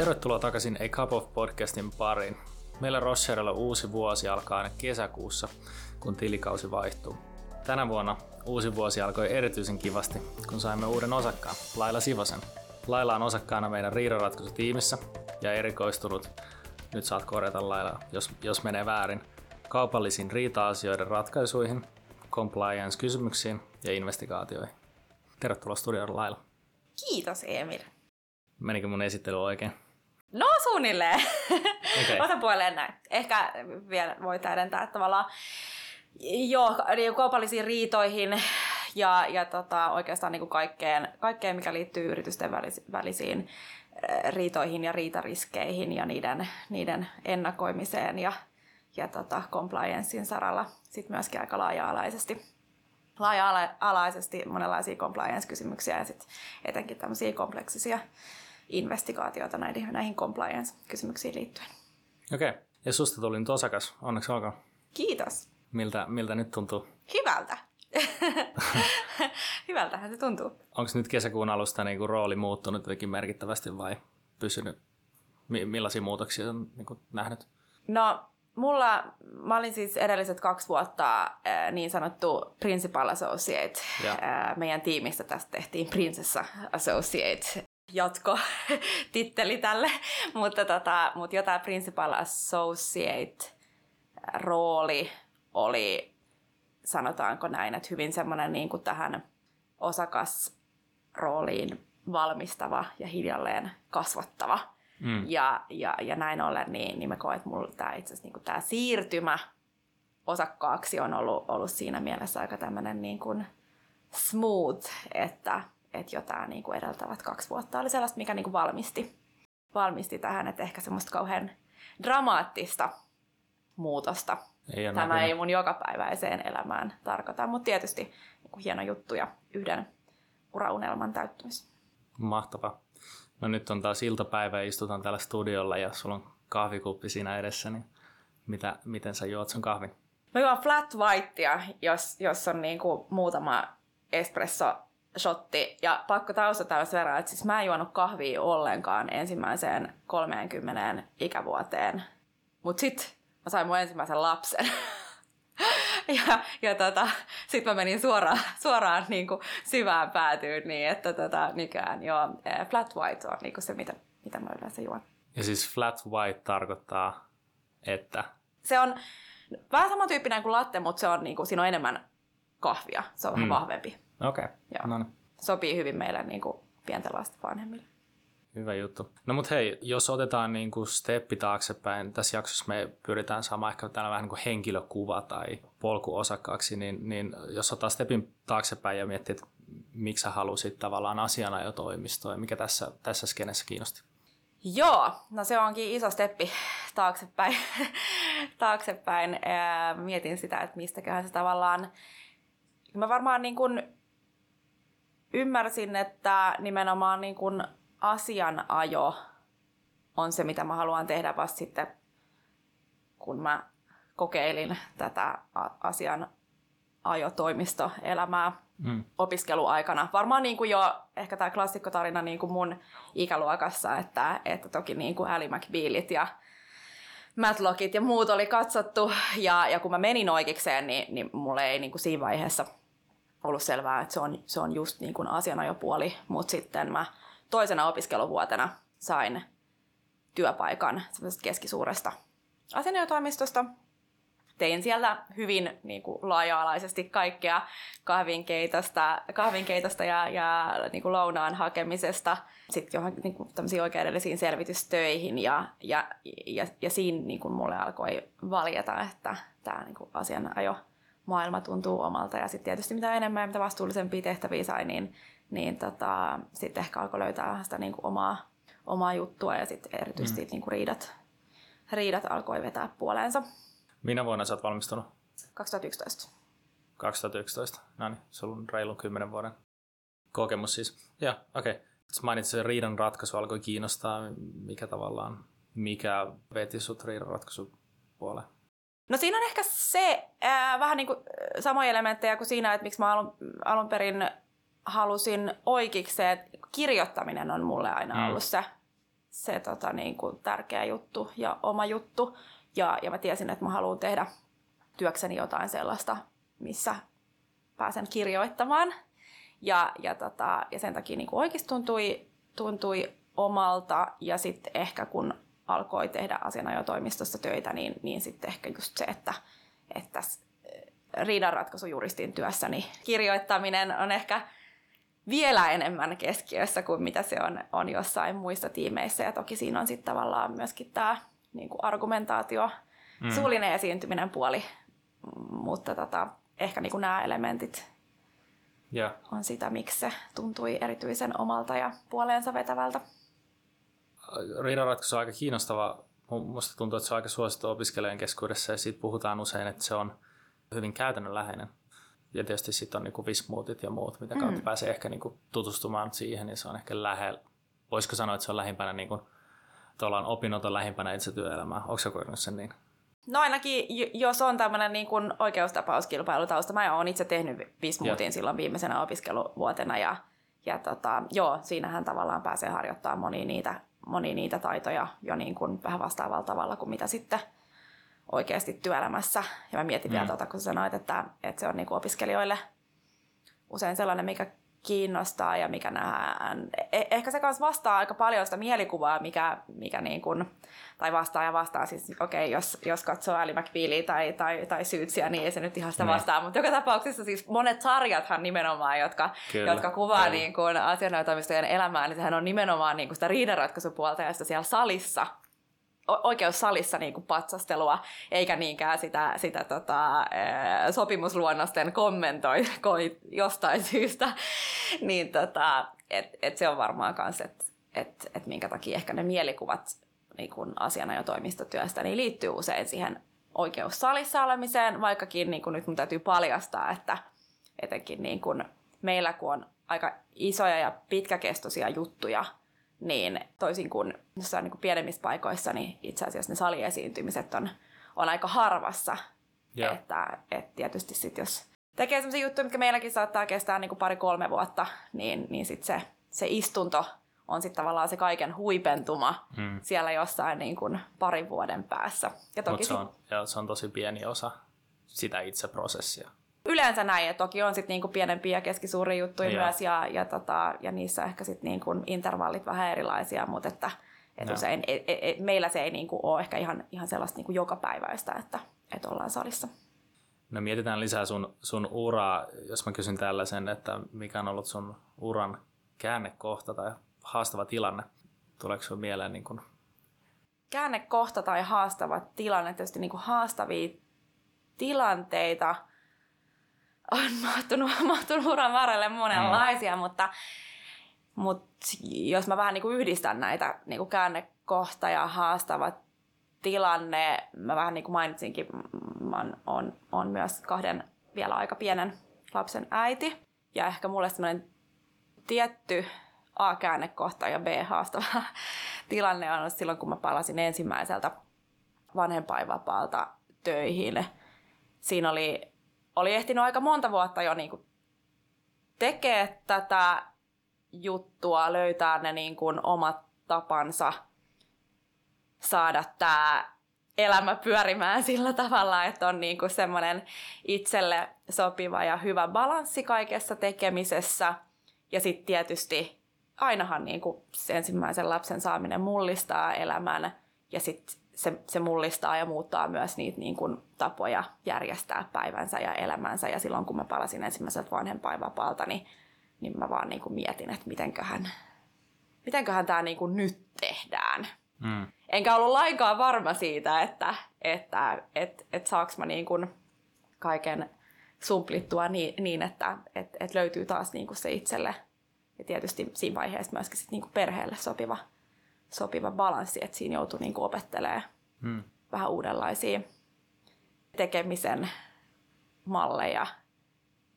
Tervetuloa takaisin A Cup of Podcastin pariin. Meillä Rosserilla uusi vuosi alkaa aina kesäkuussa, kun tilikausi vaihtuu. Tänä vuonna uusi vuosi alkoi erityisen kivasti, kun saimme uuden osakkaan, Laila Sivosen. Laila on osakkaana meidän riidanratkaisutiimissä ja erikoistunut, nyt saat korjata Laila, jos, jos menee väärin, kaupallisiin riita-asioiden ratkaisuihin, compliance-kysymyksiin ja investigaatioihin. Tervetuloa studioon Laila. Kiitos Emil. Menikö mun esittely oikein? No suunnilleen. Okei. Otan puoleen näin. Ehkä vielä voi täydentää, tavallaan joo, niin kaupallisiin riitoihin ja, ja tota, oikeastaan niin kuin kaikkeen, kaikkeen, mikä liittyy yritysten välis, välisiin eh, riitoihin ja riitariskeihin ja niiden, niiden ennakoimiseen ja, ja tota, compliancein saralla sitten myöskin aika laaja-alaisesti laaja-alaisesti monenlaisia compliance-kysymyksiä ja sitten etenkin tämmöisiä kompleksisia investigaatioita näihin, näihin compliance-kysymyksiin liittyen. Okei. Ja susta tuli nyt osakas. Onneksi olkoon. Kiitos. Miltä, miltä nyt tuntuu? Hyvältä. Hyvältähän se tuntuu. Onko nyt kesäkuun alusta niin kuin rooli muuttunut jotenkin merkittävästi vai pysynyt? Mi- millaisia muutoksia on niin kuin nähnyt? No, mulla, mä olin siis edelliset kaksi vuotta niin sanottu Principal Associate. Ja. Meidän tiimistä tästä tehtiin Princessa Associate jatko titteli tälle, mutta, tota, mutta jo tämä Principal Associate rooli oli, sanotaanko näin, että hyvin semmoinen niin kuin tähän osakasrooliin valmistava ja hiljalleen kasvattava. Mm. Ja, ja, ja näin ollen, niin, niin mä koen, että mulla tämä itse asiassa niin tämä siirtymä osakkaaksi on ollut, ollut siinä mielessä aika tämmöinen niin kuin smooth, että, että jo tämä niin kuin edeltävät kaksi vuotta oli sellaista, mikä niin kuin valmisti, valmisti tähän, että ehkä semmoista kauhean dramaattista muutosta. Ei Tämä näkynyt. ei mun jokapäiväiseen elämään tarkoita, mutta tietysti niin kuin hieno juttu ja yhden uraunelman täyttymys. Mahtavaa. No nyt on taas iltapäivä ja istutaan täällä studiolla ja sulla on kahvikuppi siinä edessä, niin mitä, miten sä juot sun kahvin? Mä juon flat whitea, jos, jos on niinku muutama espresso shotti. Ja pakko taustata jos verran, että siis mä en juonut kahvia ollenkaan ensimmäiseen 30 ikävuoteen. Mut sit mä sain mun ensimmäisen lapsen. ja ja tota, sit mä menin suoraan, suoraan niinku syvään päätyyn niin, että tota, nykyään joo, eh, flat white on niinku se, mitä, mitä mä yleensä juon. Ja siis flat white tarkoittaa, että Se on vähän samantyyppinen kuin latte, mutta se on, niinku, siinä on enemmän kahvia. Se on vähän Mm. vahvempi. okei, okay. Joo. no niin. Sopii hyvin meille niinku, pienten lasten vanhemmille. Hyvä juttu. No mut hei, jos otetaan niin kuin steppi taaksepäin, tässä jaksossa me pyritään saamaan ehkä täällä vähän niin kuin henkilökuva tai polku osakkaaksi, niin, niin jos ottaa stepin taaksepäin ja miettii, että miksi sä halusit tavallaan asianajotoimistoa ja mikä tässä, tässä skenessä kiinnosti? Joo, no se onkin iso steppi taaksepäin. taaksepäin. Mietin sitä, että mistäköhän se tavallaan... Mä varmaan niin kuin ymmärsin, että nimenomaan niin kuin asianajo on se, mitä mä haluan tehdä vasta sitten, kun mä kokeilin tätä a- asianajotoimistoelämää Mm. opiskeluaikana. Varmaan niin kuin jo ehkä tämä klassikkotarina niin kuin mun ikäluokassa, että, että toki niin kuin Ally McBealit ja Matlockit ja muut oli katsottu. Ja, ja kun mä menin oikeikseen, niin, niin mulle ei niin kuin siinä vaiheessa ollut selvää, että se on, se on just niin kuin asianajopuoli. Mutta sitten mä toisena opiskeluvuotena sain työpaikan keskisuuresta asianajotoimistosta, tein sieltä hyvin niin kuin laaja-alaisesti kaikkea kahvinkeitosta, kahvinkeitosta ja, ja niin kuin lounaan hakemisesta sitten johonkin niin kuin oikeudellisiin selvitystöihin ja, ja, ja, ja siinä niin kuin mulle alkoi valjeta, että tämä niin kuin asianajo maailma tuntuu omalta ja sitten tietysti mitä enemmän ja mitä vastuullisempia tehtäviä sai, niin, niin tota, sitten ehkä alkoi löytää sitä niin kuin omaa, omaa juttua ja sitten erityisesti mm. niin kuin riidat, riidat alkoi vetää puoleensa. Minä vuonna sä oot valmistunut? 2011. 2011. No niin, sulla on reilun 10 vuoden kokemus siis. Ja okei. Okay. Mainitsin, että riidan ratkaisu alkoi kiinnostaa. Mikä tavallaan, mikä veti sut riidan ratkaisun puoleen? No siinä on ehkä se ää, vähän niin kuin äh, samoja elementtejä kuin siinä, että miksi mä alun, alun perin halusin oikeikseen. Kirjoittaminen on mulle aina Mm. ollut se se tota, niin kuin tärkeä juttu ja oma juttu. Ja, ja mä tiesin, että mä haluan tehdä työkseni jotain sellaista, missä pääsen kirjoittamaan. Ja, ja, tota, ja sen takia niin kuin oikeasti tuntui, tuntui omalta. Ja sitten ehkä kun alkoi tehdä asianajotoimistossa töitä, niin, niin sitten ehkä just se, että, että riidanratkaisujuristin työssä niin kirjoittaminen on ehkä vielä enemmän keskiössä kuin mitä se on, on jossain muissa tiimeissä. Ja toki siinä on sitten tavallaan myöskin tämä niin kuin argumentaatio, mm. suullinen esiintyminen puoli, mutta tota, ehkä niin kuin nämä elementit yeah. on sitä, miksi se tuntui erityisen omalta ja puoleensa vetävältä. Riidanratkaisu on aika kiinnostava. Minusta tuntuu, että se on aika suosittu opiskelijoiden keskuudessa ja siitä puhutaan usein, että se on hyvin käytännönläheinen. Ja tietysti sitten on niinku Vismuutit ja muut, mitä kautta mm. pääsee ehkä niinku tutustumaan siihen, niin se on ehkä lähellä. Voisiko sanoa, että se on lähimpänä, niinku, on opinnot on lähimpänä itse työelämää. Onko se kokenut sen niin? No ainakin, jos on tämmöinen niin kuin oikeustapauskilpailutausta, mä oon itse tehnyt Vismuutin silloin viimeisenä opiskeluvuotena ja, ja tota, joo, siinähän tavallaan pääsee harjoittamaan monia niitä, monia niitä taitoja jo niin kuin vähän vastaavalla tavalla kuin mitä sitten oikeasti työelämässä. Ja mä mietin mm. vielä tuota, kun sanoit, että, että se on niin kuin opiskelijoille usein sellainen, mikä kiinnostaa ja mikä nähdään. E- ehkä se myös vastaa aika paljon sitä mielikuvaa, mikä, mikä niin kuin, tai vastaa ja vastaa. Siis okei, okay, jos, jos katsoo Ali McBealia tai, tai, tai Syytsiä, niin ei se nyt ihan sitä niin. vastaa. Mutta joka tapauksessa siis monet sarjathan nimenomaan, jotka, jotka kuvaa niin kuin asianajotoimistojen elämää, niin sehän on nimenomaan niin kuin sitä riidanratkaisupuolta ja sitä siellä salissa oikeussalissa niin kuin patsastelua, eikä niinkään sitä, sitä tota, sopimusluonnosten kommentoi jostain syystä. niin tota, et, et se on varmaan myös, että et, et minkä takia ehkä ne mielikuvat niin kuin asiana jo toimistotyöstä niin liittyy usein siihen oikeussalissa olemiseen, vaikkakin niin kuin nyt mun täytyy paljastaa, että etenkin niin kuin meillä kun on aika isoja ja pitkäkestoisia juttuja, niin toisin kuin jossain niin kuin pienemmissä paikoissa, niin itse asiassa ne saliesiintymiset on, on aika harvassa. Yeah. Että, et tietysti sitten jos tekee sellaisia juttuja, mitkä meilläkin saattaa kestää niin kuin pari-kolme vuotta, niin, niin sitten se, se istunto on sitten tavallaan se kaiken huipentuma hmm. siellä jossain niin kuin parin vuoden päässä. Ja toki se, on, ja se on tosi pieni osa sitä itse prosessia yleensä näin, että toki on sitten niinku pienempiä ja keskisuuria juttuja ja. myös, ja, ja, tota, ja niissä ehkä sitten niinku intervallit vähän erilaisia, mutta että et usein et, et, et, meillä se ei niinku ole ehkä ihan, ihan sellaista niinku jokapäiväistä, että et ollaan salissa. No mietitään lisää sun, sun uraa, jos mä kysyn tällaisen, että mikä on ollut sun uran käännekohta tai haastava tilanne. Tuleeko sun mieleen niin kun... Käännekohta tai haastava tilanne, tietysti niin kuin haastavia tilanteita – on mahtunut, mahtunut uran varrelle monenlaisia, mm. mutta, mutta jos mä vähän niin kuin yhdistän näitä niin kuin käännekohta ja haastava tilanne, mä vähän niin kuin mainitsinkin, mä on, on myös kahden vielä aika pienen lapsen äiti. Ja ehkä mulle semmoinen tietty A-käännekohta ja B-haastava tilanne on silloin, kun mä palasin ensimmäiseltä vanhempainvapaalta töihin. Siinä oli oli ehtinyt aika monta vuotta jo niin tekee tätä juttua, löytää ne niin kuin omat tapansa saada tämä elämä pyörimään sillä tavalla, että on niin kuin semmoinen itselle sopiva ja hyvä balanssi kaikessa tekemisessä. Ja sitten tietysti ainahan niin kuin ensimmäisen lapsen saaminen mullistaa elämän ja sitten se, se mullistaa ja muuttaa myös niitä niin kuin, tapoja järjestää päivänsä ja elämänsä. Ja silloin kun mä palasin ensimmäiseltä vanhempainvapaalta, niin, niin mä vaan niin kuin mietin, että mitenköhän, mitenköhän tämä niin kuin nyt tehdään. Mm. Enkä ollut lainkaan varma siitä, että, että et, et saaks mä niin kuin kaiken sumplittua niin, niin että et, et löytyy taas niin kuin se itselle ja tietysti siinä vaiheessa myöskin sit niin kuin perheelle sopiva sopiva balanssi, että siinä joutuu niin opettelemaan hmm. vähän uudenlaisia tekemisen malleja.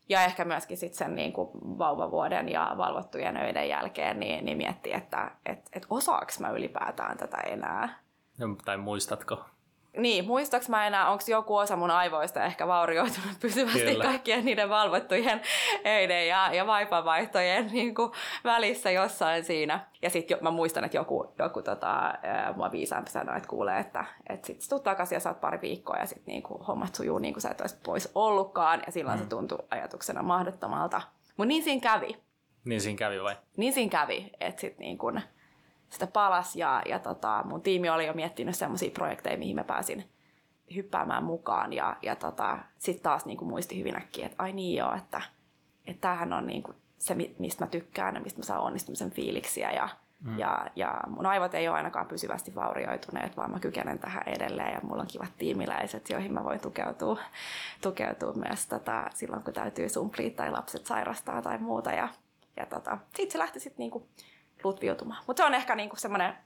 Ja ehkä myöskin sitten sen niin kuin vauvavuoden ja valvottujen öiden jälkeen niin, niin miettii, että et, et osaako mä ylipäätään tätä enää. No, tai muistatko? Niin, muistaaks mä enää, onko joku osa mun aivoista ehkä vaurioitunut pysyvästi Kyllä. kaikkien niiden valvottujen öiden ja, ja vaipanvaihtojen niin kuin välissä jossain siinä. Ja sitten mä muistan, että joku, joku tota, mua viisaampi sanoi, että kuulee, että, että sit sä tuut takaisin ja saat pari viikkoa ja sitten niin hommat sujuu niin kuin sä et olisi pois ollutkaan. Ja silloin mm. se tuntui ajatuksena mahdottomalta. Mutta niin siinä kävi. Niin siinä kävi vai? Niin siinä kävi, että sitten niin kuin sitä palas ja, ja tota, mun tiimi oli jo miettinyt semmoisia projekteja, mihin mä pääsin hyppäämään mukaan ja, ja tota, sitten taas niin kuin muisti hyvin äkkiä, että ai niin joo, että, että tämähän on niin kuin se, mistä mä tykkään ja mistä mä saan onnistumisen fiiliksiä ja, mm. ja, ja mun aivot ei ole ainakaan pysyvästi vaurioituneet, vaan mä kykenen tähän edelleen ja mulla on kivat tiimiläiset, joihin mä voin tukeutua, tukeutua myös tota, silloin, kun täytyy sumplia tai lapset sairastaa tai muuta ja, ja tota, sitten se lähti sitten niinku lutviutumaan. Mutta se on ehkä niinku semmoinen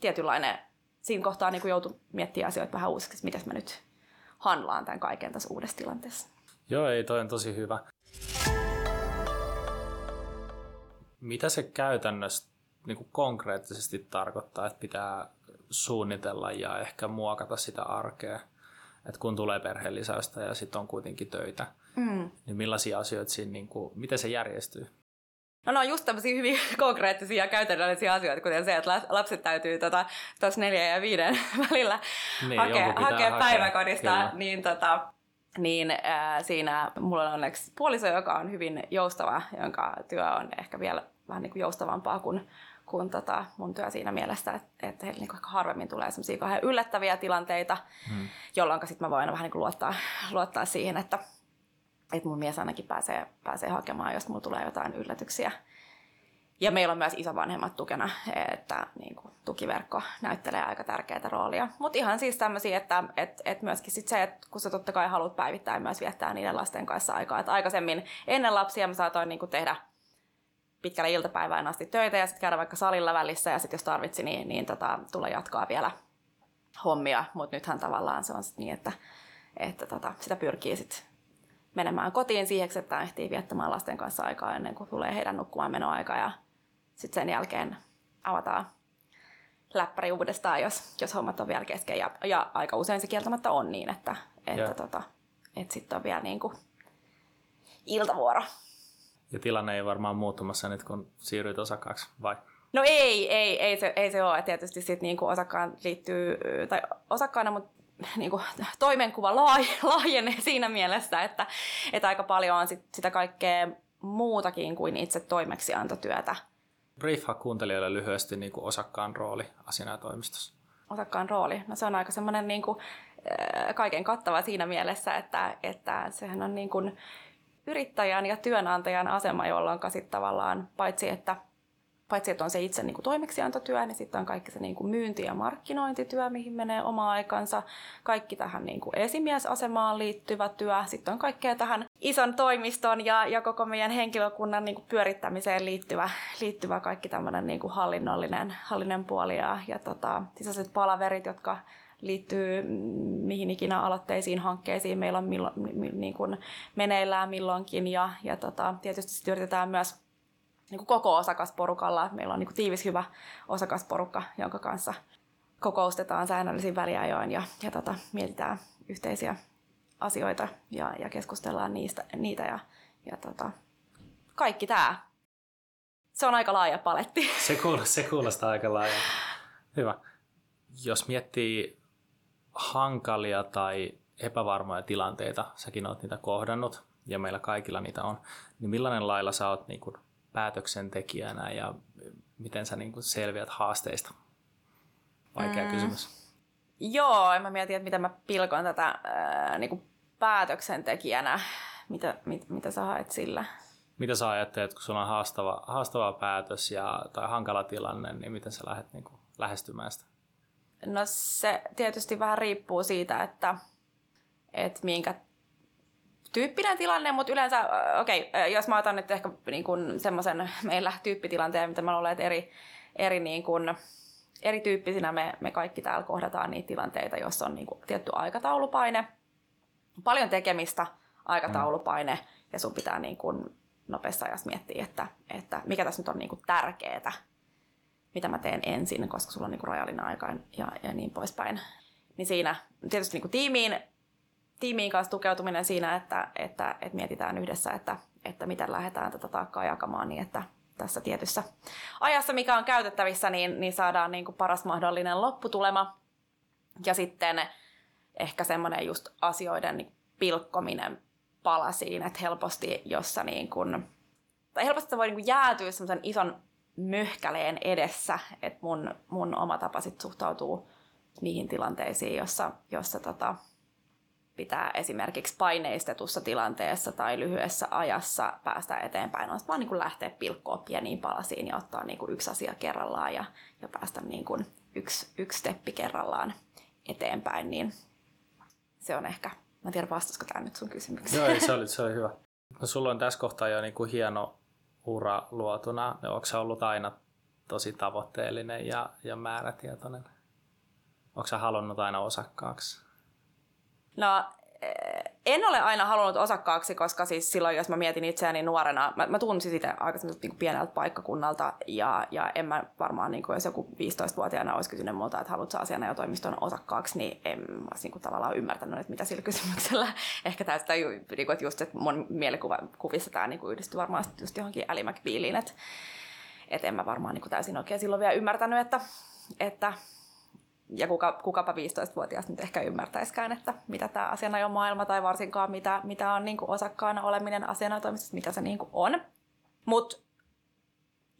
tietynlainen, siinä kohtaa niinku joutuu miettimään asioita vähän uusiksi, miten mä nyt handlaan tämän kaiken tässä uudessa tilanteessa. Joo, ei, toi on tosi hyvä. Mitä se käytännössä niin kuin konkreettisesti tarkoittaa, että pitää suunnitella ja ehkä muokata sitä arkea? Että kun tulee perheellisäystä ja sitten on kuitenkin töitä, mm. niin millaisia asioita siinä, niin kuin, miten se järjestyy? No ne on just tämmöisiä hyvin konkreettisia ja käytännöllisiä asioita, kuten se, että lapset täytyy tota, tuossa neljä ja viiden välillä niin, hakea, hakea päiväkodista, Kyllä. niin tota, niin äh, siinä mulla on onneksi puoliso, joka on hyvin joustava, jonka työ on ehkä vielä vähän niin kuin joustavampaa kuin, kuin tota mun työ siinä mielessä, että, että heillä niin kuin harvemmin tulee semmoisia kauhean yllättäviä tilanteita, hmm. jolloin sitten mä voin vähän niin kuin luottaa, luottaa siihen, että, että mun mies ainakin pääsee, pääsee hakemaan, jos mulla tulee jotain yllätyksiä. Ja meillä on myös isovanhemmat tukena, että niin kuin, tukiverkko näyttelee aika tärkeää roolia. Mutta ihan siis tämmöisiä, että et, et myöskin sit se, että kun sä totta kai haluat päivittäin myös viettää niiden lasten kanssa aikaa. Että aikaisemmin ennen lapsia mä saatoin niin kuin, tehdä pitkälle iltapäivään asti töitä ja sitten käydä vaikka salilla välissä ja sitten jos tarvitsi, niin, niin tota, tulla jatkaa vielä hommia. Mutta nythän tavallaan se on sit niin, että, että tota, sitä pyrkii sitten menemään kotiin siihen, että ehtii viettämään lasten kanssa aikaa ennen kuin tulee heidän nukkumaan menoaika ja sitten sen jälkeen avataan läppäri uudestaan, jos, jos hommat on vielä kesken. Ja, ja aika usein se kieltämättä on niin, että, että, tota, että sitten on vielä niin kuin iltavuoro. Ja tilanne ei varmaan muuttumassa nyt, kun siirryt osakkaaksi, vai? No ei, ei, ei, se, ei se ole. Tietysti sit niinku osakkaan liittyy, tai osakkaana, mutta niinku toimenkuva laaj, laajenee siinä mielessä, että, että aika paljon on sit sitä kaikkea muutakin kuin itse toimeksiantotyötä. Briefaa kuuntelijoille lyhyesti niin kuin osakkaan rooli asianajotoimistossa. Osakkaan rooli? No se on aika semmoinen niin kuin, kaiken kattava siinä mielessä, että, että sehän on niin kuin yrittäjän ja työnantajan asema, jolloin sitten tavallaan paitsi, että paitsi että on se itse niin kuin toimeksiantotyö, niin sitten on kaikki se niin kuin myynti- ja markkinointityö, mihin menee oma aikansa. Kaikki tähän niin kuin esimiesasemaan liittyvä työ. Sitten on kaikkea tähän ison toimiston ja, ja koko meidän henkilökunnan niin kuin pyörittämiseen liittyvä, liittyvä kaikki tämmöinen niin kuin hallinnollinen, hallinnon puoli ja, ja tota, sisäiset palaverit, jotka liittyy mihin ikinä aloitteisiin, hankkeisiin meillä on millo, niin kuin meneillään milloinkin. Ja, ja tota, tietysti yritetään myös niin kuin koko osakasporukalla. Meillä on niin kuin tiivis hyvä osakasporukka, jonka kanssa kokoustetaan säännöllisin väliajoin ja, ja tota, mietitään yhteisiä asioita ja, ja keskustellaan niistä, niitä ja, ja tota, kaikki tämä. Se on aika laaja paletti. Se kuulostaa, se kuulostaa aika laaja. Hyvä. Jos miettii hankalia tai epävarmoja tilanteita, säkin oot niitä kohdannut ja meillä kaikilla niitä on, niin millainen lailla sä oot niin kuin päätöksentekijänä ja miten sä niin kuin selviät haasteista? Vaikea mm. kysymys. Joo, en mä mietin, että miten mä pilkon tätä ää, niin kuin päätöksentekijänä. Mitä, mit, mitä sä haet sillä? Mitä sä ajattelet, kun sulla on haastava, haastava päätös ja, tai hankala tilanne, niin miten sä lähdet niin kuin, lähestymään sitä? No se tietysti vähän riippuu siitä, että, että minkä tyyppinen tilanne, mutta yleensä, okei, okay, jos mä otan nyt ehkä niin kuin semmoisen meillä tyyppitilanteen, mitä mä luulen, että eri, eri, niin kuin, erityyppisinä me, me kaikki täällä kohdataan niitä tilanteita, joissa on niin kuin tietty aikataulupaine, paljon tekemistä, aikataulupaine, ja sun pitää niin kuin nopeassa ajassa miettiä, että, että mikä tässä nyt on niin kuin tärkeää, mitä mä teen ensin, koska sulla on niin kuin rajallinen aika ja, ja niin poispäin. Niin siinä tietysti niin kuin tiimiin, tiimiin kanssa tukeutuminen siinä, että, että, että mietitään yhdessä, että, että miten lähdetään tätä taakkaa jakamaan niin, että tässä tietyssä ajassa, mikä on käytettävissä, niin, niin saadaan niin kuin paras mahdollinen lopputulema. Ja sitten ehkä semmoinen just asioiden pilkkominen palasiin, että helposti, jossa niin kuin, tai helposti se voi niin kuin jäätyä semmoisen ison möhkäleen edessä, että mun, mun oma tapa sit suhtautuu niihin tilanteisiin, jossa, jossa tota, pitää esimerkiksi paineistetussa tilanteessa tai lyhyessä ajassa päästä eteenpäin, on vaan niin kuin lähteä pilkkoa pieniin palasiin ja ottaa niin kuin yksi asia kerrallaan ja, ja päästä niin kuin yksi, yksi steppi kerrallaan eteenpäin, niin se on ehkä, mä en tiedä vastaisiko tämä nyt sun kysymykseen. Joo, se oli, se oli hyvä. No, sulla on tässä kohtaa jo niin kuin hieno ura luotuna. Onko se ollut aina tosi tavoitteellinen ja, ja määrätietoinen? Onko sä halunnut aina osakkaaksi? No en ole aina halunnut osakkaaksi, koska siis silloin, jos mä mietin itseäni nuorena, mä, mä tunsin sitä aikaisemmin niin pieneltä paikkakunnalta, ja, ja en mä varmaan, niin kuin, jos joku 15-vuotiaana olisi kysynyt multa, että haluatko asiana ja toimiston osakkaaksi, niin en mä olisi niin kuin, tavallaan ymmärtänyt, että mitä sillä kysymyksellä. Ehkä tästä, niin kuin, että just että mun mielikuvissa tämä niin yhdistyi varmaan just johonkin Ally että, että en mä varmaan niin kuin, täysin oikein silloin vielä ymmärtänyt, että, että ja kuka, kukapa 15-vuotias nyt ehkä ymmärtäiskään, että mitä tämä maailma tai varsinkaan mitä, mitä on niin kuin osakkaana oleminen asianajotoimistossa, mitä se niin kuin on. Mutta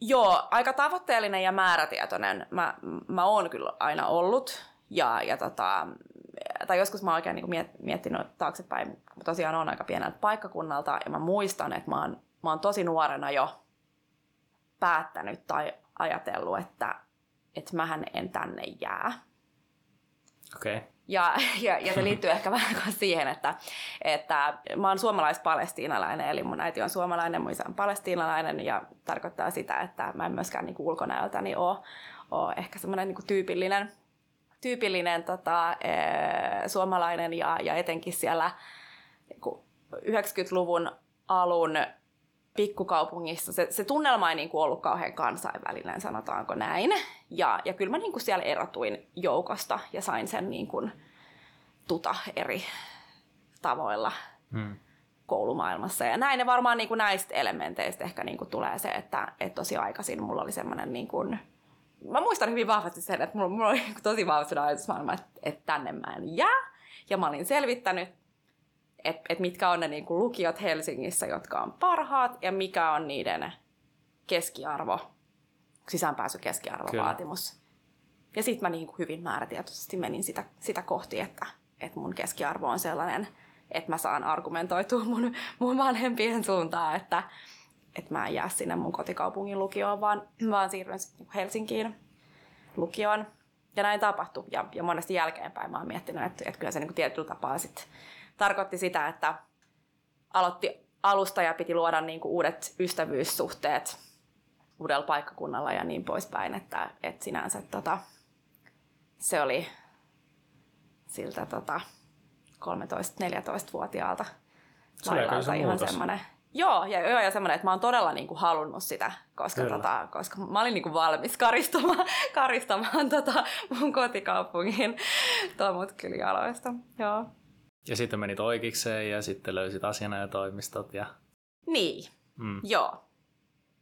joo, aika tavoitteellinen ja määrätietoinen mä, mä oon kyllä aina ollut. Ja, ja tota, tai joskus mä oon oikein niin kuin miettinyt taaksepäin, tosiaan on aika pieneltä paikkakunnalta, ja mä muistan, että mä oon, mä oon tosi nuorena jo päättänyt tai ajatellut, että, että mähän en tänne jää. Okay. Ja, ja, ja se liittyy ehkä vähän siihen, että, että mä oon suomalais-palestiinalainen, eli mun äiti on suomalainen, mun isä on palestiinalainen, ja tarkoittaa sitä, että mä en myöskään niin ulkonäöltäni ole, ehkä semmoinen niin tyypillinen, tyypillinen tota, e, suomalainen, ja, ja etenkin siellä 90-luvun niin alun pikkukaupungissa se, se tunnelma ei niin kuin ollut kauhean kansainvälinen, sanotaanko näin. Ja, ja kyllä mä niin kuin siellä erotuin joukosta ja sain sen niin kuin tuta eri tavoilla hmm. koulumaailmassa. Ja näin ne varmaan niin kuin näistä elementeistä ehkä niin kuin tulee se, että, että tosi aikaisin mulla oli semmoinen niin kuin, mä muistan hyvin vahvasti sen, että mulla, mulla oli tosi vahvasti ajatusmaailma, että, että tänne mä en jää. Ja mä olin selvittänyt että et mitkä on ne niinku lukiot Helsingissä, jotka on parhaat, ja mikä on niiden keskiarvo, sisäänpääsy keskiarvovaatimus. Ja sitten mä niinku hyvin määrätietoisesti menin sitä, sitä kohti, että, että mun keskiarvo on sellainen, että mä saan argumentoitua mun, mun vanhempien suuntaan, että, että mä en jää sinne mun kotikaupungin lukioon, vaan, vaan siirryn niinku Helsinkiin lukioon. Ja näin tapahtui. Ja, ja monesti jälkeenpäin mä oon miettinyt, että, että kyllä se niin tietyllä tapaa sitten tarkoitti sitä, että aloitti alusta ja piti luoda niin kuin uudet ystävyyssuhteet uudella paikkakunnalla ja niin poispäin, että, että sinänsä tota, se oli siltä tota, 13-14-vuotiaalta lailalta ihan semmoinen, Joo, ja, joo, ja semmoinen, että mä oon todella niin kuin, halunnut sitä, koska, tota, koska mä olin niin kuin, valmis karistamaan, karistamaan tota, mun kotikaupungin tomutkyljaloista. Joo. Ja sitten menit oikeikseen ja sitten löysit asianajatoimistot ja... Niin, mm. joo.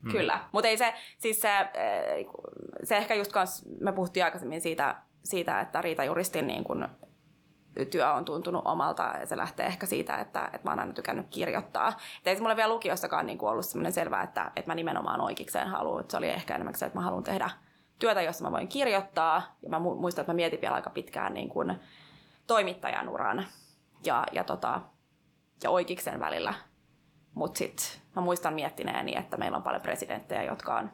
Mm. Kyllä, mutta ei se, siis se, eh, se ehkä just kans, me puhuttiin aikaisemmin siitä, siitä että Riita-juristin niin kun työ on tuntunut omalta ja se lähtee ehkä siitä, että, että mä oon aina tykännyt kirjoittaa. Et ei se mulle vielä lukiossakaan niin ollut semmoinen selvää, että, että mä nimenomaan oikeikseen haluan. Se oli ehkä enemmän se, että mä haluan tehdä työtä, jossa mä voin kirjoittaa. Ja mä muistan, että mä mietin vielä aika pitkään niin kuin toimittajan uran ja, ja, tota, ja oikeiksen välillä. Mutta sitten mä muistan miettineeni, että meillä on paljon presidenttejä, jotka on,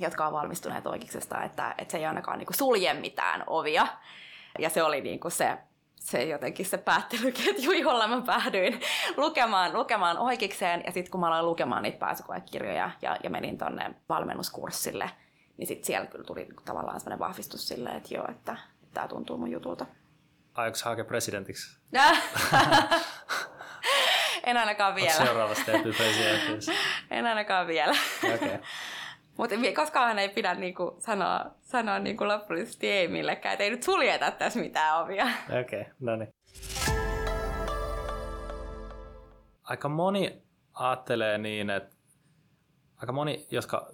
jotka on valmistuneet oikeiksesta, että, että se ei ainakaan niinku sulje mitään ovia. Ja se oli niinku se, se jotenkin se päättelyketju, jolla mä päädyin lukemaan, lukemaan oikeikseen. Ja sitten kun mä aloin lukemaan niitä pääsykoekirjoja ja, ja menin tonne valmennuskurssille, niin sitten siellä kyllä tuli niinku tavallaan sellainen vahvistus silleen, että joo, että tämä tuntuu mun jutulta. Aiotko hakea presidentiksi? en ainakaan vielä. Seuraavassa teet presidentiksi. en ainakaan vielä. okay. Mutta koskaan ei pidä niinku sanoa, sanoa niinku lopullisesti ei millekään, että ei nyt suljeta tässä mitään ovia. Okei, okay, no niin. Aika moni ajattelee niin, että aika moni, jotka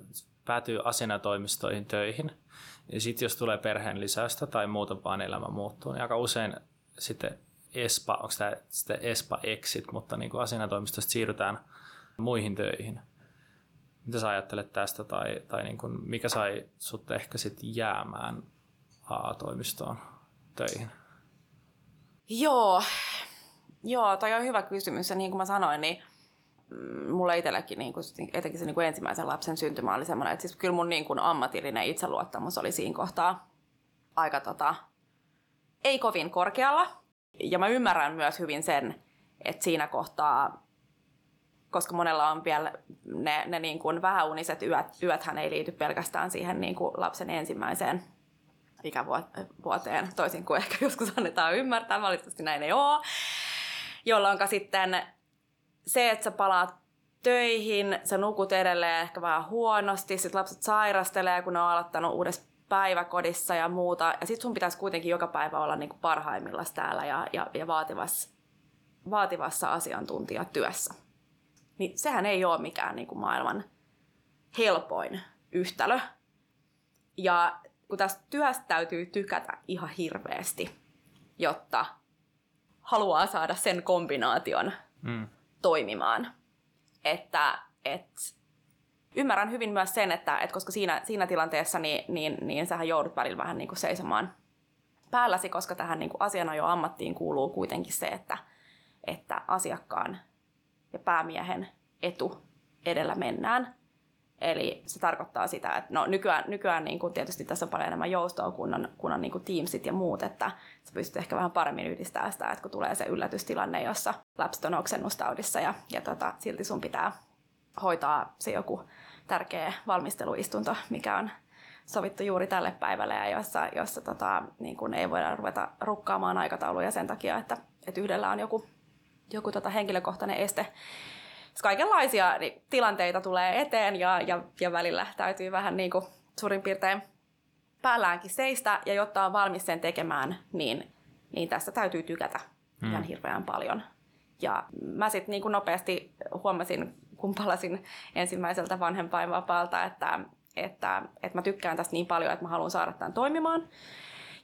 päätyy asianatoimistoihin töihin, ja sitten jos tulee perheen lisäystä tai muuta vaan elämä muuttuu, niin aika usein sitten ESPA, onko tämä sitten ESPA exit, mutta niin kuin asianatoimistosta siirrytään muihin töihin. Mitä sä ajattelet tästä tai, tai niin kuin, mikä sai sut ehkä sitten jäämään AA-toimistoon töihin? Joo, Joo, toi on hyvä kysymys ja niin kuin mä sanoin, niin mulla itselläkin niin kuin, etenkin se niin kuin ensimmäisen lapsen syntymä oli semmoinen, että siis kyllä mun niin kuin ammatillinen itseluottamus oli siinä kohtaa aika tota, ei kovin korkealla. Ja mä ymmärrän myös hyvin sen, että siinä kohtaa, koska monella on vielä ne, ne niin kuin vähäuniset yöt, yöthän ei liity pelkästään siihen niin kuin lapsen ensimmäiseen ikävuoteen, toisin kuin ehkä joskus annetaan ymmärtää, valitettavasti näin ei ole. Jolloin sitten se, että sä palaat töihin, sä nukut edelleen ehkä vähän huonosti, sit lapset sairastelee, kun ne on aloittanut uudessa päiväkodissa ja muuta. Ja sit sun pitäisi kuitenkin joka päivä olla niinku parhaimmillaan täällä ja, ja, ja vaativassa, vaativassa asiantuntijatyössä. Niin sehän ei ole mikään niinku maailman helpoin yhtälö. Ja kun tästä työstä täytyy tykätä ihan hirveästi, jotta haluaa saada sen kombinaation mm. Toimimaan. Että et, ymmärrän hyvin myös sen, että et koska siinä, siinä tilanteessa niin, niin, niin sähän joudut välillä vähän niin kuin seisomaan päälläsi, koska tähän niin kuin asianajo ammattiin kuuluu kuitenkin se, että, että asiakkaan ja päämiehen etu edellä mennään. Eli se tarkoittaa sitä, että no nykyään, nykyään niin kuin tietysti tässä on paljon enemmän joustoa, kun on, kun on niin kuin Teamsit ja muut, että sä pystyt ehkä vähän paremmin yhdistämään sitä, että kun tulee se yllätystilanne, jossa lapset on oksennustaudissa ja, ja tota, silti sun pitää hoitaa se joku tärkeä valmisteluistunto, mikä on sovittu juuri tälle päivälle ja jossa, jossa tota, niin kuin ei voida ruveta rukkaamaan aikatauluja sen takia, että, että yhdellä on joku, joku tota henkilökohtainen este kaikenlaisia niin, tilanteita tulee eteen ja, ja, ja välillä täytyy vähän niin kuin suurin piirtein päälläänkin seistä ja jotta on valmis sen tekemään, niin, niin tästä täytyy tykätä mm. ihan hirveän paljon. Ja mä sitten niin nopeasti huomasin, kun palasin ensimmäiseltä vanhempainvapaalta, että, että, että mä tykkään tästä niin paljon, että mä haluan saada tämän toimimaan.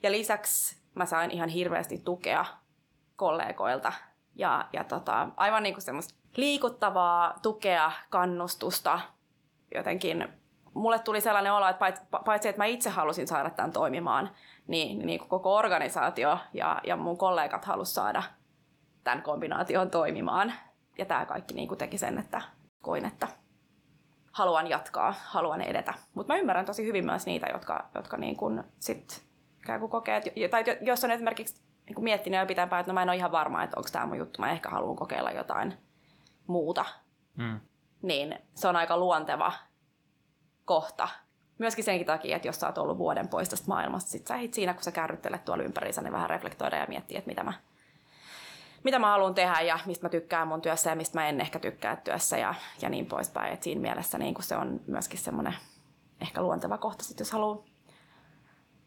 Ja lisäksi mä sain ihan hirveästi tukea kollegoilta ja, ja tota, aivan niin kuin semmoista liikuttavaa tukea, kannustusta. Jotenkin mulle tuli sellainen olo, että paitsi että mä itse halusin saada tämän toimimaan, niin, niin koko organisaatio ja, ja mun kollegat halus saada tämän kombinaation toimimaan. Ja tämä kaikki niin kuin teki sen, että koin, että haluan jatkaa, haluan edetä. Mutta mä ymmärrän tosi hyvin myös niitä, jotka, jotka niin kuin sit kokee, tai jos on esimerkiksi niin kuin miettinyt jo pitempään, että no mä en ole ihan varma, että onko tämä mun juttu, mä ehkä haluan kokeilla jotain muuta, mm. niin se on aika luonteva kohta. Myöskin senkin takia, että jos sä oot ollut vuoden pois tästä maailmasta, sit sä siinä, kun sä kärryttelet tuolla ympärissä, niin vähän reflektoida ja miettiä, että mitä mä, mitä mä haluan tehdä ja mistä mä tykkään mun työssä ja mistä mä en ehkä tykkää työssä ja, ja niin poispäin. Et siinä mielessä niin se on myöskin semmoinen ehkä luonteva kohta, sit, jos haluaa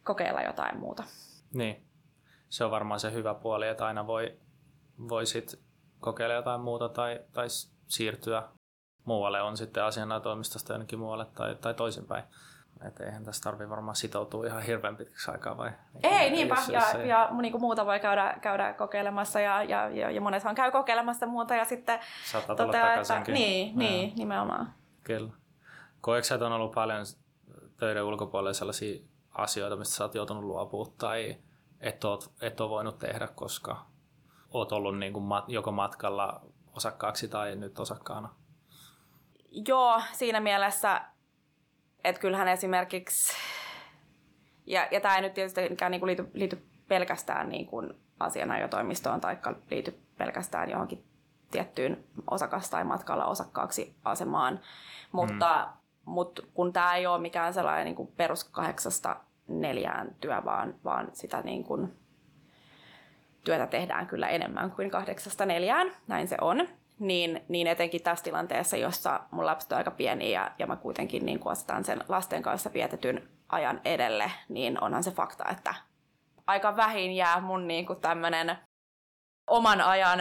kokeilla jotain muuta. Niin, se on varmaan se hyvä puoli, että aina voi, voi sit kokeilla jotain muuta tai, tai siirtyä muualle, on sitten asianajotoimistosta jonnekin muualle tai, tai toisinpäin. Että eihän tässä tarvitse varmaan sitoutua ihan hirveän pitkäksi aikaa vai? Ei, niinpä. Jos, ja, jos ei... ja niin kuin muuta voi käydä, käydä kokeilemassa ja, ja, ja, ja monethan käy kokeilemassa muuta ja sitten Saattaa tulla toteaa, että niin, ja. niin, nimenomaan. Kyllä. Koetko että on ollut paljon töiden ulkopuolella sellaisia asioita, mistä sä oot joutunut luopumaan tai et, oot, et ole voinut tehdä, koska oot ollut niin kuin mat, joko matkalla osakkaaksi tai nyt osakkaana? Joo, siinä mielessä, että kyllähän esimerkiksi, ja, ja tämä ei nyt tietysti niin kuin liity, liity pelkästään niin kuin asianajotoimistoon tai liity pelkästään johonkin tiettyyn osakas- tai matkalla osakkaaksi asemaan, mutta, mm. mutta kun tämä ei ole mikään sellainen niin kuin perus kahdeksasta neljään työ, vaan, vaan sitä niin kuin työtä tehdään kyllä enemmän kuin kahdeksasta neljään, näin se on. niin, niin etenkin tässä tilanteessa, jossa mun lapset on aika pieni ja, ja mä kuitenkin niin asetan sen lasten kanssa vietetyn ajan edelle, niin onhan se fakta, että aika vähin jää mun niin kuin tämmönen oman ajan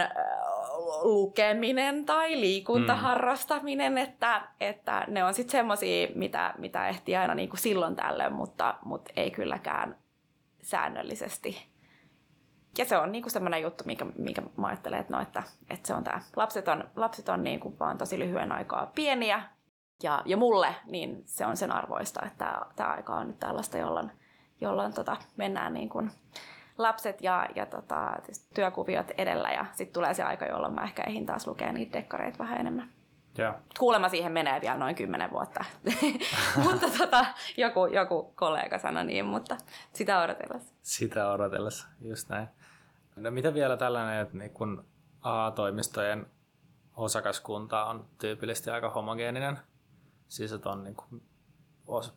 lukeminen tai liikuntaharrastaminen, mm. että, että ne on sitten semmoisia, mitä, mitä ehtii aina niin kuin silloin tällöin, mutta, mutta ei kylläkään säännöllisesti. Ja se on niinku semmoinen juttu, mikä, mikä mä ajattelen, että, no, että, että se on tämä. Lapset on, lapset on niinku vaan tosi lyhyen aikaa pieniä, ja, ja mulle niin se on sen arvoista, että tämä aika on nyt tällaista, jolloin, jolloin tota, mennään niin kuin lapset ja, ja tota, työkuviot edellä ja sitten tulee se aika, jolloin mä ehkä ehdin taas lukea niitä dekkareita vähän enemmän. Yeah. Kuulemma siihen menee vielä noin kymmenen vuotta, mutta tota, joku, joku kollega sanoi niin, mutta sitä odotellessa. Sitä odotellessa, just näin. No mitä vielä tällainen, että niin kun A-toimistojen osakaskunta on tyypillisesti aika homogeeninen, siis että on niin kuin,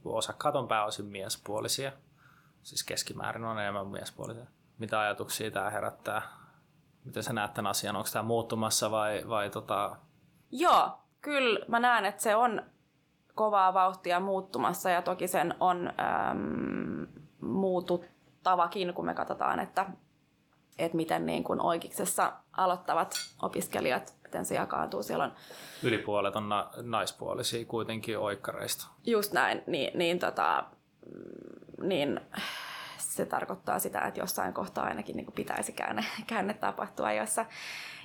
osakkaat on pääosin miespuolisia, siis keskimäärin on enemmän miespuolisia. Mitä ajatuksia tämä herättää? Miten sä näet tämän asian? Onko tämä muuttumassa vai, vai tota... Joo, kyllä mä näen, että se on kovaa vauhtia muuttumassa ja toki sen on äm, muututtavakin, kun me katsotaan, että, että miten niin kuin oikeiksessa aloittavat opiskelijat, miten se jakaantuu. Siellä on Yli puolet on na- naispuolisia kuitenkin oikkareista. Just näin, niin, niin, tota, niin se tarkoittaa sitä, että jossain kohtaa ainakin niin pitäisi käänne, käänne tapahtua, jossa,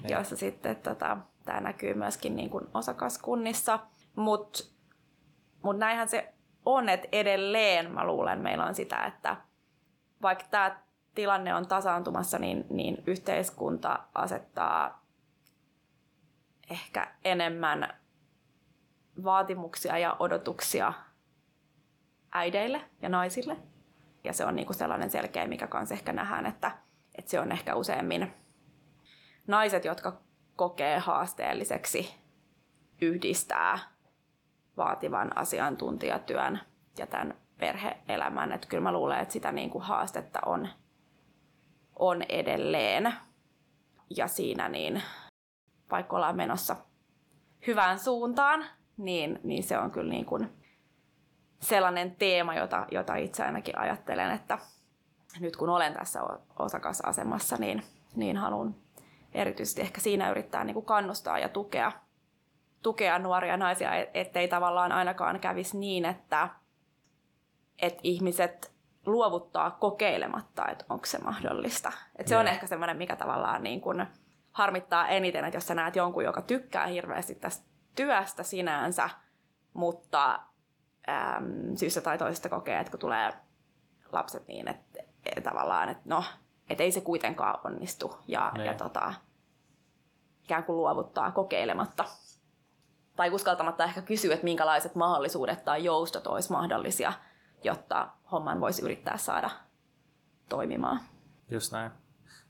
jossa sitten tota, tämä näkyy myöskin niin kuin osakaskunnissa. Mutta mut näinhän se on, että edelleen mä luulen, meillä on sitä, että vaikka tämä tilanne on tasaantumassa, niin, niin yhteiskunta asettaa ehkä enemmän vaatimuksia ja odotuksia äideille ja naisille. Ja se on niinku sellainen selkeä, mikä kanssa ehkä nähdään, että, että se on ehkä useammin naiset, jotka kokee haasteelliseksi yhdistää vaativan asiantuntijatyön ja tämän perheelämän. Että kyllä mä luulen, että sitä niin kuin haastetta on, on edelleen. Ja siinä niin, vaikka ollaan menossa hyvään suuntaan, niin, niin se on kyllä niin kuin sellainen teema, jota, jota itse ainakin ajattelen, että nyt kun olen tässä osakasasemassa, niin, niin haluan erityisesti ehkä siinä yrittää niin kuin kannustaa ja tukea, tukea nuoria naisia, ettei tavallaan ainakaan kävisi niin, että, että ihmiset luovuttaa kokeilematta, että onko se mahdollista. Että se on ehkä semmoinen, mikä tavallaan niin kuin harmittaa eniten, että jos sä näet jonkun, joka tykkää hirveästi tästä työstä sinänsä, mutta äm, syystä tai toisesta kokee, että kun tulee lapset niin, että, että tavallaan, että no, että ei se kuitenkaan onnistu ja, ja niin. tota, ikään kuin luovuttaa kokeilematta. Tai uskaltamatta ehkä kysyä, että minkälaiset mahdollisuudet tai joustot olisi mahdollisia, jotta homman voisi yrittää saada toimimaan. Just näin.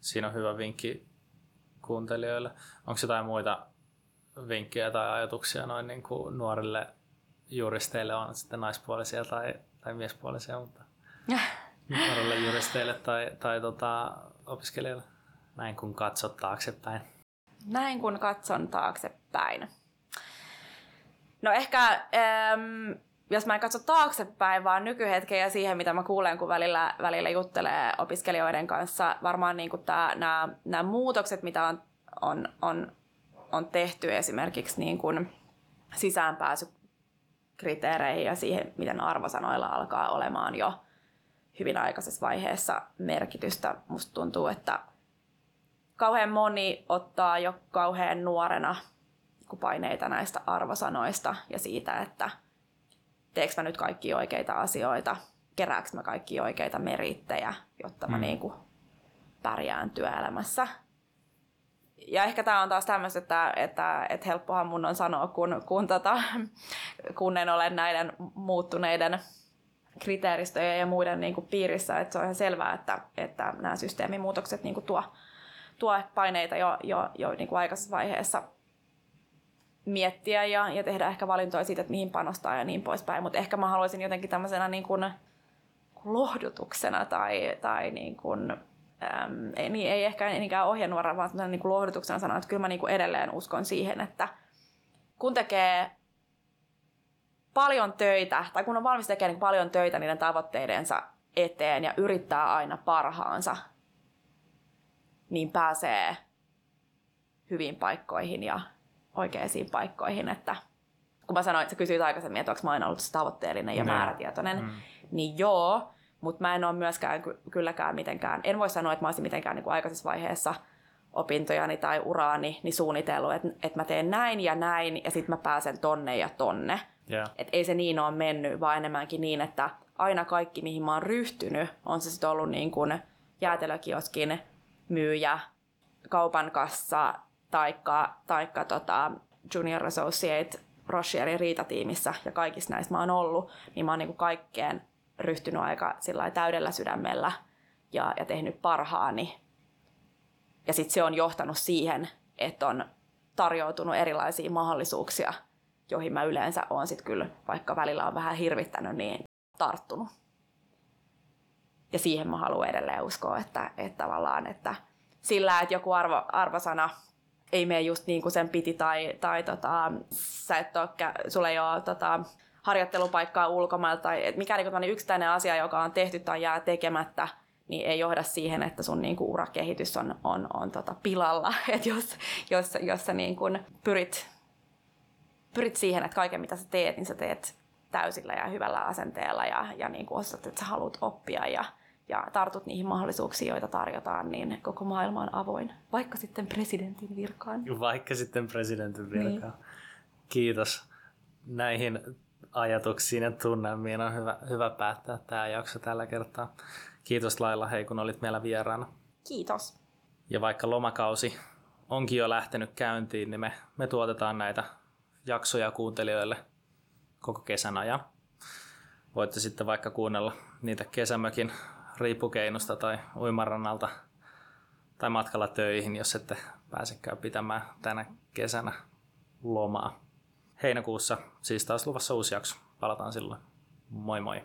Siinä on hyvä vinkki kuuntelijoille. Onko jotain muita vinkkejä tai ajatuksia noin niin kuin nuorille juristeille, on sitten naispuolisia tai, tai miespuolisia, mutta nuorille juristeille tai, tai tota, opiskelijoille, näin kun katsot taaksepäin? Näin kun katson taaksepäin. No ehkä, ähm, jos mä en katso taaksepäin, vaan nykyhetkeen ja siihen, mitä mä kuulen, kun välillä, välillä juttelee opiskelijoiden kanssa, varmaan niin nämä muutokset, mitä on, on, on, on tehty esimerkiksi niin kuin sisäänpääsy kriteereihin ja siihen, miten arvosanoilla alkaa olemaan jo hyvin aikaisessa vaiheessa merkitystä. Musta tuntuu, että kauhean moni ottaa jo kauhean nuorena paineita näistä arvosanoista ja siitä, että teekö mä nyt kaikki oikeita asioita, kerääkö mä kaikki oikeita merittejä, jotta mä mm. niin kuin pärjään työelämässä? Ja ehkä tämä on taas tämmöistä, että, että, että helppohan mun on sanoa, kun, kun, tota, kun en ole näiden muuttuneiden kriteeristöjen ja muiden niin kuin piirissä, että se on ihan selvää, että, että nämä systeemimuutokset niin kuin tuo, tuo paineita jo, jo, jo niin kuin aikaisessa vaiheessa miettiä ja, ja tehdä ehkä valintoja siitä, että mihin panostaa ja niin poispäin. Mutta ehkä mä haluaisin jotenkin tämmöisenä niin kuin lohdutuksena tai, tai niin kuin äm, ei, niin, ei ehkä niinkään ohjenuora, vaan niin kuin lohdutuksena sanoa, että kyllä mä niin kuin edelleen uskon siihen, että kun tekee paljon töitä, tai kun on valmis tekemään niin paljon töitä niiden tavoitteidensa eteen ja yrittää aina parhaansa, niin pääsee hyviin paikkoihin ja oikeisiin paikkoihin. Että kun mä sanoin, että sä kysyit aikaisemmin, että onko mä aina ollut tavoitteellinen ja no. määrätietoinen, mm. niin joo, mutta mä en ole myöskään kylläkään mitenkään, en voi sanoa, että mä olisin mitenkään niin kuin aikaisessa vaiheessa opintojani tai uraani niin suunnitellut, että, että mä teen näin ja näin ja sitten mä pääsen tonne ja tonne. Yeah. Että ei se niin ole mennyt, vaan enemmänkin niin, että aina kaikki, mihin mä oon ryhtynyt, on se sitten ollut niin kuin jäätelökioskin myyjä, kaupan kassa, taikka, taikka tota Junior Associate Rocherin riitatiimissä ja kaikissa näissä mä oon ollut, niin mä oon niin kuin kaikkeen ryhtynyt aika täydellä sydämellä ja, ja tehnyt parhaani. Ja sitten se on johtanut siihen, että on tarjoutunut erilaisia mahdollisuuksia, joihin mä yleensä oon sitten kyllä, vaikka välillä on vähän hirvittänyt, niin tarttunut. Ja siihen mä haluan edelleen uskoa, että, että tavallaan, että sillä, että joku arvo, arvosana ei mene just niin kuin sen piti tai, tai tota, sä et ole, sulla ei ole tota, harjoittelupaikkaa ulkomailta tai et mikä niin yksittäinen asia, joka on tehty tai jää tekemättä, niin ei johda siihen, että sun niin kuin urakehitys on, on, on tota pilalla. Et jos, jos, jos sä niin kuin pyrit, pyrit siihen, että kaiken mitä sä teet, niin sä teet täysillä ja hyvällä asenteella ja, ja niin kuin osat, että sä haluat oppia ja, ja tartut niihin mahdollisuuksiin, joita tarjotaan, niin koko maailma on avoin. Vaikka sitten presidentin virkaan. Vaikka sitten presidentin virkaan. Niin. Kiitos näihin ajatuksiin ja tunnelmiin on hyvä, hyvä päättää tämä jakso tällä kertaa. Kiitos Laila, hei kun olit meillä vieraana. Kiitos. Ja vaikka lomakausi onkin jo lähtenyt käyntiin, niin me, me tuotetaan näitä jaksoja kuuntelijoille koko kesän ajan. Voitte sitten vaikka kuunnella niitä kesämökin riippukeinusta tai uimarannalta tai matkalla töihin, jos ette pääsekään pitämään tänä kesänä lomaa. Heinäkuussa siis taas luvassa uusi jakso. Palataan silloin. Moi moi!